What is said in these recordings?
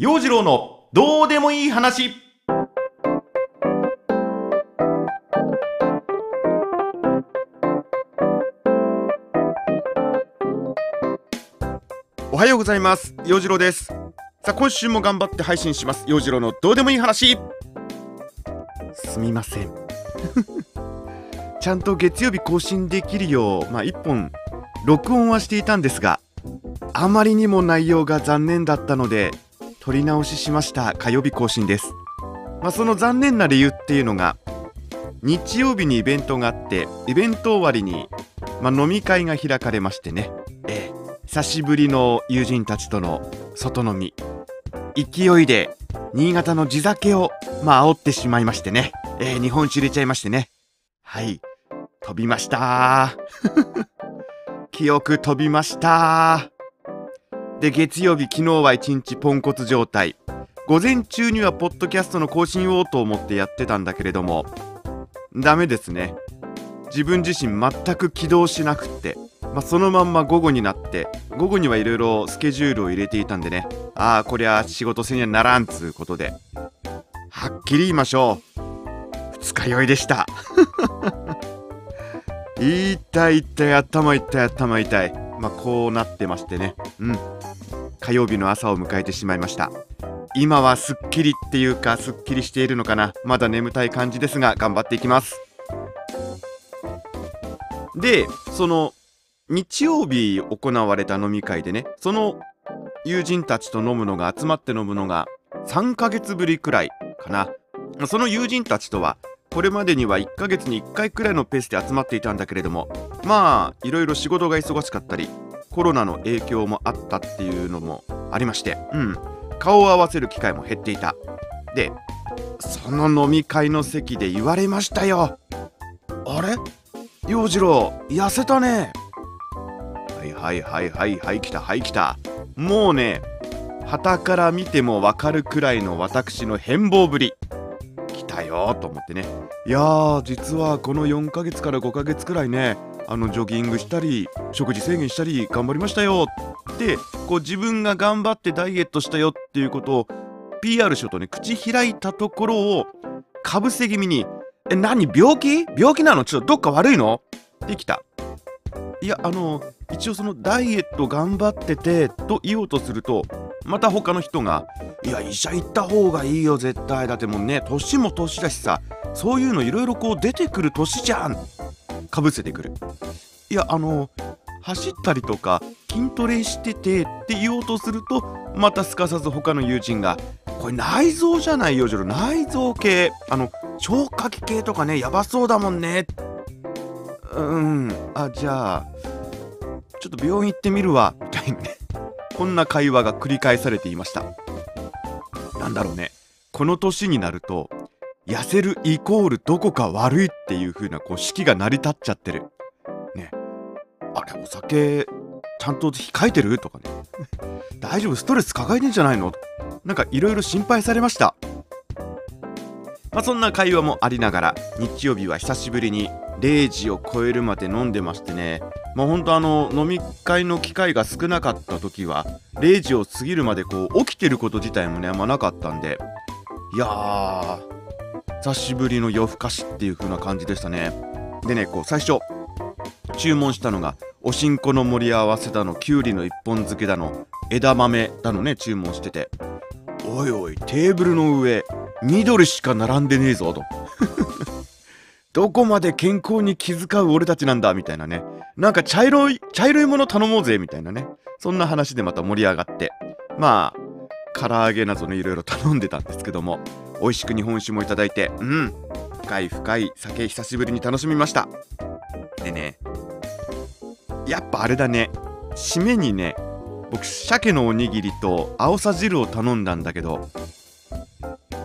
陽次郎のどうでもいい話。おはようございます。陽次郎です。さあ今週も頑張って配信します。陽次郎のどうでもいい話。すみません。ちゃんと月曜日更新できるようまあ1本録音はしていたんですがあまりにも内容が残念だったので撮り直ししました火曜日更新です。まあその残念な理由っていうのが日曜日にイベントがあってイベント終わりに、まあ、飲み会が開かれましてね。ええ。久しぶりの友人たちとの外飲み。勢いで新潟の地酒をまあ煽ってしまいましてね、えー、日本酒入れちゃいましてね。はい。飛びました。記憶飛びましたで月曜日昨日は一日ポンコツ状態。午前中にはポッドキャストの更新をと思ってやってたんだけれどもダメですね。自分自身全く起動しなくってまあ、そのまんま午後になって午後にはいろいろスケジュールを入れていたんでね。ああこりゃ仕事せにはならんつうことで。はっきり言いましょう。二日酔いでした。痛い痛い頭痛い頭痛い。まあこうなってましてね。うん。火曜日の朝を迎えてしまいました。今はすっきりっていうかすっきりしているのかな。まだ眠たい感じですが頑張っていきます。でその日曜日行われた飲み会でねその友人たちと飲むのが集まって飲むのが3ヶ月ぶりくらいかな。その友人たちとはこれまでには1ヶ月に1回くらいのペースで集まっていたんだけれどもまあいろいろ仕事が忙しかったりコロナの影響もあったっていうのもありましてうん。顔を合わせる機会も減っていた。でその飲み会の席で言われましたよ。あれ？陽次郎痩せたね。はいはいはいはいはい来たはい来た。もうね旗から見てもわかるくらいの私の変貌ぶり。よと思ってね。いやー実はこの4ヶ月から5ヶ月くらいねあのジョギングしたり食事制限したり頑張りましたよってこう自分が頑張ってダイエットしたよっていうことを PR しようとね口開いたところをかぶせ気味に「え何病気？病気なの？ちょっとどっか悪いの?」ってきた。いやあの一応そのダイエット頑張っててと言おうとするとまた他の人が「いや医者行った方がいいよ絶対。だってもうね年も年だしさそういうのいろいろこう出てくる年じゃん」かぶせてくる。いやあの走ったりとか筋トレしててって言おうとするとまたすかさず他の友人が「これ内臓じゃないよジョロ内臓系。あの消化器系とかねやばそうだもんね」うん。あじゃあちょっと病院行ってみるわ。みたいなね。こんな会話が繰り返されていました。なんだろうね。この年になると痩せるイコールどこか悪いっていう風なこう式が成り立っちゃってる。ね。あれお酒ちゃんと控えてる？とかね。大丈夫？ストレス抱えてんじゃないの？なんかいろいろ心配されました。まあそんな会話もありながら日曜日は久しぶりに0時を超えるまで飲んでましてね。まあほんとあの飲み会の機会が少なかった時は0時を過ぎるまでこう起きてること自体もねあんまなかったんでいやー久しぶりの夜更かしっていう風な感じでしたね。でねこう最初注文したのがおしんこの盛り合わせだのきゅうりの一本漬けだの枝豆だのね注文してて。おいおいテーブルの上緑しか並んでねえぞと。どこまで健康に気遣う俺たちなんだみたいなね。なんか茶色い茶色いもの頼もうぜみたいなね。そんな話でまた盛り上がって。まあ唐揚げなどねいろいろ頼んでたんですけども。美味しく日本酒もいただいて。うん。深い深い酒久しぶりに楽しみました。でねやっぱあれだね。締めにね僕鮭のおにぎりと青さ汁を頼んだんだけど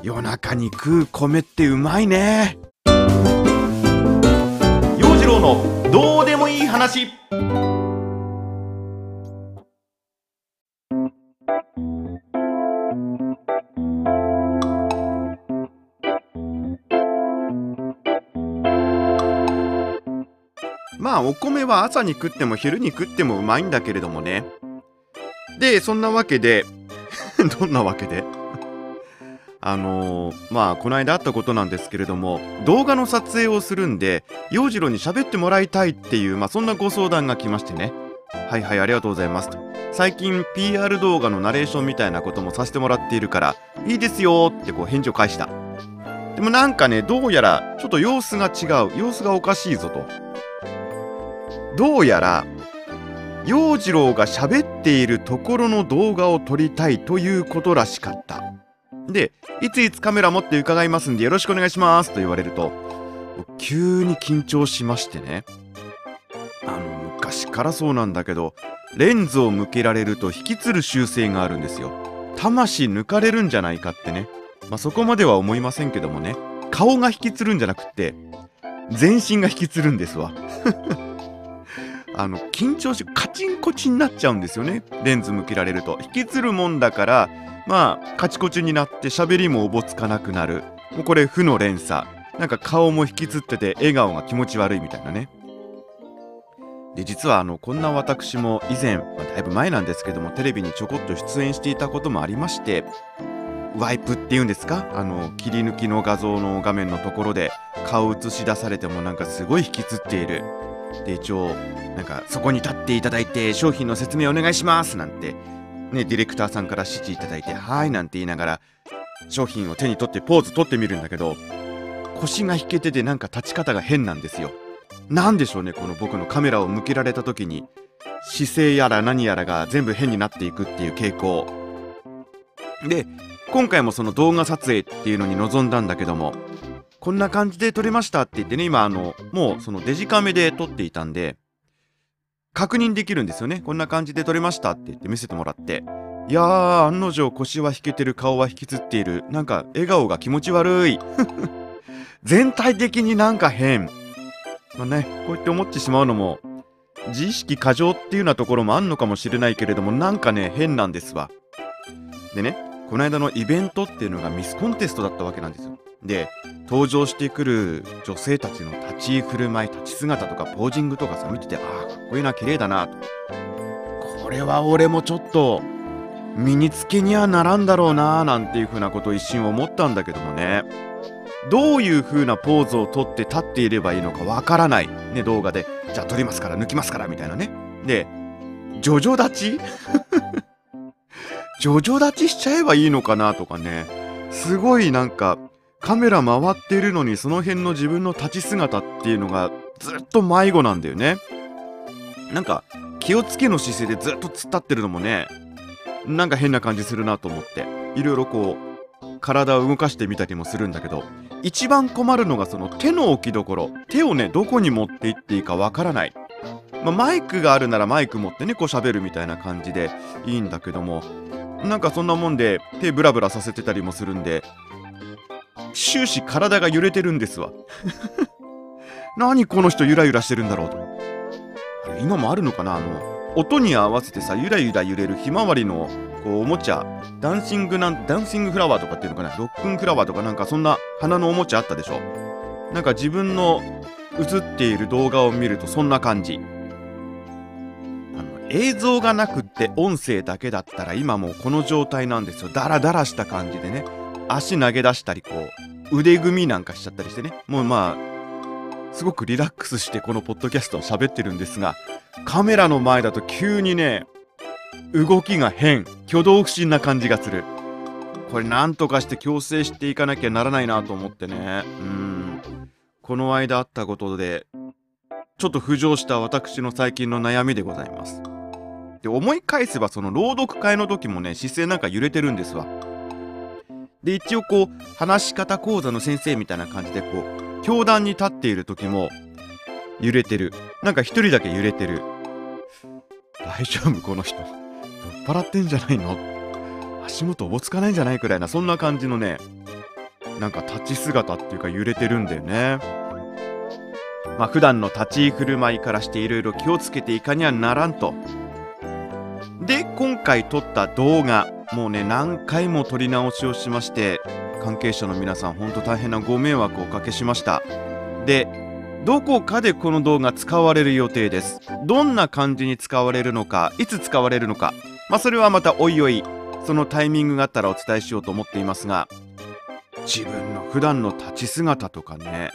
夜中に食う米ってうまいね。のどうでもいい話。まあお米は朝に食っても昼に食ってもうまいんだけれどもね。でそんなわけで どんなわけで？あのー、まあこの間あったことなんですけれども動画の撮影をするんで洋次郎に喋ってもらいたいっていうまあそんなご相談が来ましてね。はいはいありがとうございますと。最近 PR 動画のナレーションみたいなこともさせてもらっているからいいですよってこう返事を返した。でもなんかねどうやらちょっと様子が違う。様子がおかしいぞと。どうやら洋次郎が喋っているところの動画を撮りたいということらしかった。でいついつカメラ持って伺いますんでよろしくお願いしますと言われると急に緊張しましてね。あの昔からそうなんだけどレンズを向けられると引きつる習性があるんですよ。魂抜かれるんじゃないかってね。まあそこまでは思いませんけどもね。顔が引きつるんじゃなくって全身が引きつるんですわ。あの緊張しカチンコチンになっちゃうんですよね。レンズ向けられると。引きつるもんだからまあカチコチになって喋りもおぼつかなくなる。もうこれ負の連鎖。なんか顔も引きつってて笑顔が気持ち悪いみたいなね。で実はあのこんな私も以前、まあ、だいぶ前なんですけどもテレビにちょこっと出演していたこともありましてワイプっていうんですか？あの切り抜きの画像の画面のところで顔映し出されてもなんかすごい引きつっている。で一応なんかそこに立っていただいて商品の説明お願いしますなんてねディレクターさんから指示いただいてはいなんて言いながら商品を手に取ってポーズ取ってみるんだけど腰が引けててなんか立ち方が変なんですよ。なんでしょうねこの僕のカメラを向けられた時に姿勢やら何やらが全部変になっていくっていう傾向。で今回もその動画撮影っていうのに臨んだんだけどもこんな感じで撮れましたって言ってね今あのもうそのデジカメで撮っていたんで確認できるんですよね。こんな感じで撮れましたって言って見せてもらって。いやー案の定腰は引けてる顔は引きつっている。なんか笑顔が気持ち悪い。全体的になんか変。まあね、こうやって思ってしまうのも、自意識過剰っていうようなところもあんのかもしれないけれども、なんかね、変なんですわ。でね、この間のイベントっていうのがミスコンテストだったわけなんですよ。で、登場してくる女性たちの立ち居振る舞い、立ち姿とかポージングとかさ、見てて、ああ、かっこいいな、綺麗だな、と。これは俺もちょっと、身につけにはならんだろうな、なんていうふうなことを一瞬思ったんだけどもね。どういう風なポーズをとって立っていればいいのかわからない、ね、動画で、じゃあ撮りますから抜きますからみたいなね。で、ジョジョ立ち？ジョジョ立ちしちゃえばいいのかなとかね。すごいなんか、カメラ回ってるのにその辺の自分の立ち姿っていうのがずっと迷子なんだよね。なんか、気をつけの姿勢でずっと突っ立ってるのもね、なんか変な感じするなと思って、いろいろこう、体を動かしてみたりもするんだけど一番困るのがその手の置きどころ手をねどこに持っていっていいかわからない、まあ、マイクがあるならマイク持ってねこう喋るみたいな感じでいいんだけどもなんかそんなもんで手ブラブラさせてたりもするんで終始体が揺れてるんですわ。何この人ゆらゆらしてるんだろうと。今もあるのかな？あの音に合わせてさゆらゆら揺れるひまわりのこうおもちゃ。ダンシングなんダンシングフラワーとかっていうのかな？ロックンフラワーとかなんかそんな花のおもちゃあったでしょ？なんか自分の映っている動画を見るとそんな感じ。あの映像がなくって音声だけだったら今もうこの状態なんですよ。ダラダラした感じでね。足投げ出したりこう腕組みなんかしちゃったりしてね。もうまあすごくリラックスしてこのポッドキャストを喋ってるんですがカメラの前だと急にね動きが変挙動不審な感じがする。これなんとかして矯正していかなきゃならないなと思ってね。うん。この間あったことでちょっと浮上した私の最近の悩みでございます。で思い返せばその朗読会の時もね姿勢なんか揺れてるんですわ。で一応こう話し方講座の先生みたいな感じでこう教壇に立っている時も揺れてる。なんか一人だけ揺れてる。大丈夫この人。酔っ払ってんじゃないの。足元おぼつかないんじゃないくらいなそんな感じのねなんか立ち姿っていうか揺れてるんだよね。まあ普段の立ち居振る舞いからしていろいろ気をつけていかにはならんと。で今回撮った動画もうね何回も撮り直しをしまして関係者の皆さんほんと大変なご迷惑をおかけしました。でどこかでこの動画使われる予定です。どんな感じに使われるのかいつ使われるのか。まあそれはまたおいおいそのタイミングがあったらお伝えしようと思っていますが自分の普段の立ち姿とかね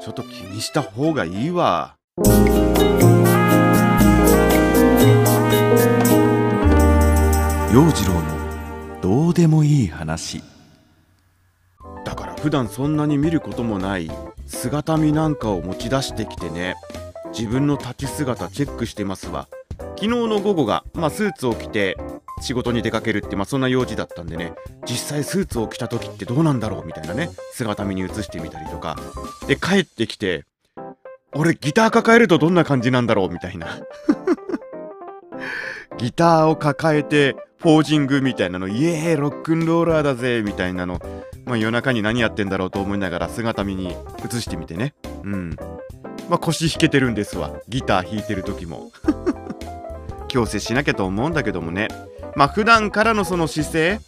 ちょっと気にした方がいいわ。陽次郎のどうでもいい話。だから普段そんなに見ることもない。姿見なんかを持ち出してきてね。自分の立ち姿チェックしてますわ。昨日の午後が、まあ、スーツを着て仕事に出かけるって、まあ、そんな用事だったんでね。実際スーツを着た時ってどうなんだろうみたいなね。姿見に映してみたりとか。で帰ってきて俺ギター抱えるとどんな感じなんだろうみたいな。ギターを抱えてポージングみたいなの。イエーイロックンローラーだぜ。みたいなの、まあ、夜中に何やってんだろうと思いながら姿見に映してみてね。うん。まあ腰引けてるんですわ。ギター弾いてる時も。強制しなきゃと思うんだけどもね。まあ普段からのその姿勢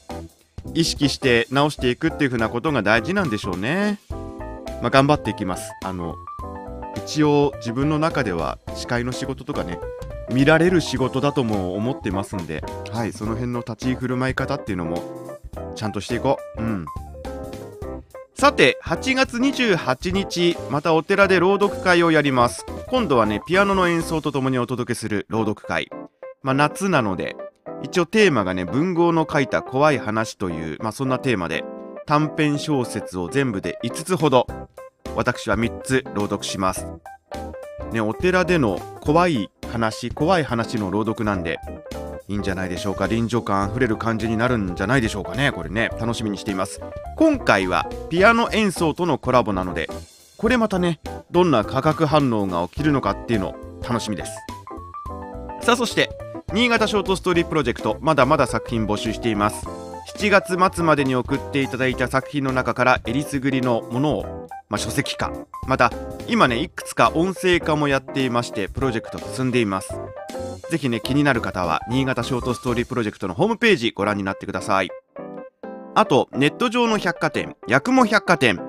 意識して直していくっていう風なことが大事なんでしょうね。まあ頑張っていきます。あの一応自分の中では司会の仕事とかね見られる仕事だとも思ってますんで、はい、その辺の立ち居振る舞い方っていうのもちゃんとしていこう。うん。さて、8月28日、またお寺で朗読会をやります。今度はね、ピアノの演奏とともにお届けする朗読会。まあ、夏なので、一応テーマがね、文豪の書いた怖い話という、まあ、そんなテーマで、短編小説を全部で5つほど、私は3つ朗読します。ね、お寺での怖い話怖い話の朗読なんでいいんじゃないでしょうか。臨場感あふれる感じになるんじゃないでしょうかね。これね。楽しみにしています。今回はピアノ演奏とのコラボなのでこれまたねどんな化学反応が起きるのかっていうの楽しみです。さあそして新潟ショートストーリープロジェクトまだまだ作品募集しています。7月末までに送っていただいた作品の中からえりすぐりのものを、まあ、書籍化。また今ねいくつか音声化もやっていましてプロジェクト進んでいます。ぜひね気になる方は新潟ショートストーリープロジェクトのホームページご覧になってください。あとネット上の百貨店八雲百貨店。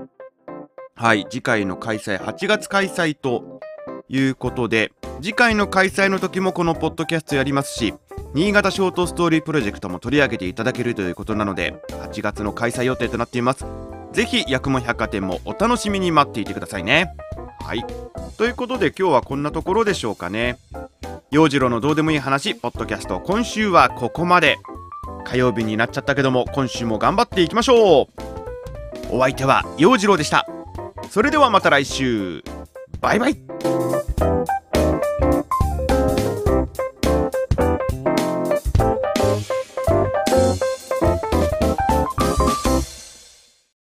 はい次回の開催8月開催ということで次回の開催の時もこのポッドキャストやりますし新潟ショートストーリープロジェクトも取り上げていただけるということなので8月の開催予定となっています。ぜひ八雲百貨店もお楽しみに待っていてくださいね。はい。ということで今日はこんなところでしょうかね。陽次郎のどうでもいい話ポッドキャスト今週はここまで。火曜日になっちゃったけども今週も頑張っていきましょう。お相手は陽次郎でした。それではまた来週。バイバイ。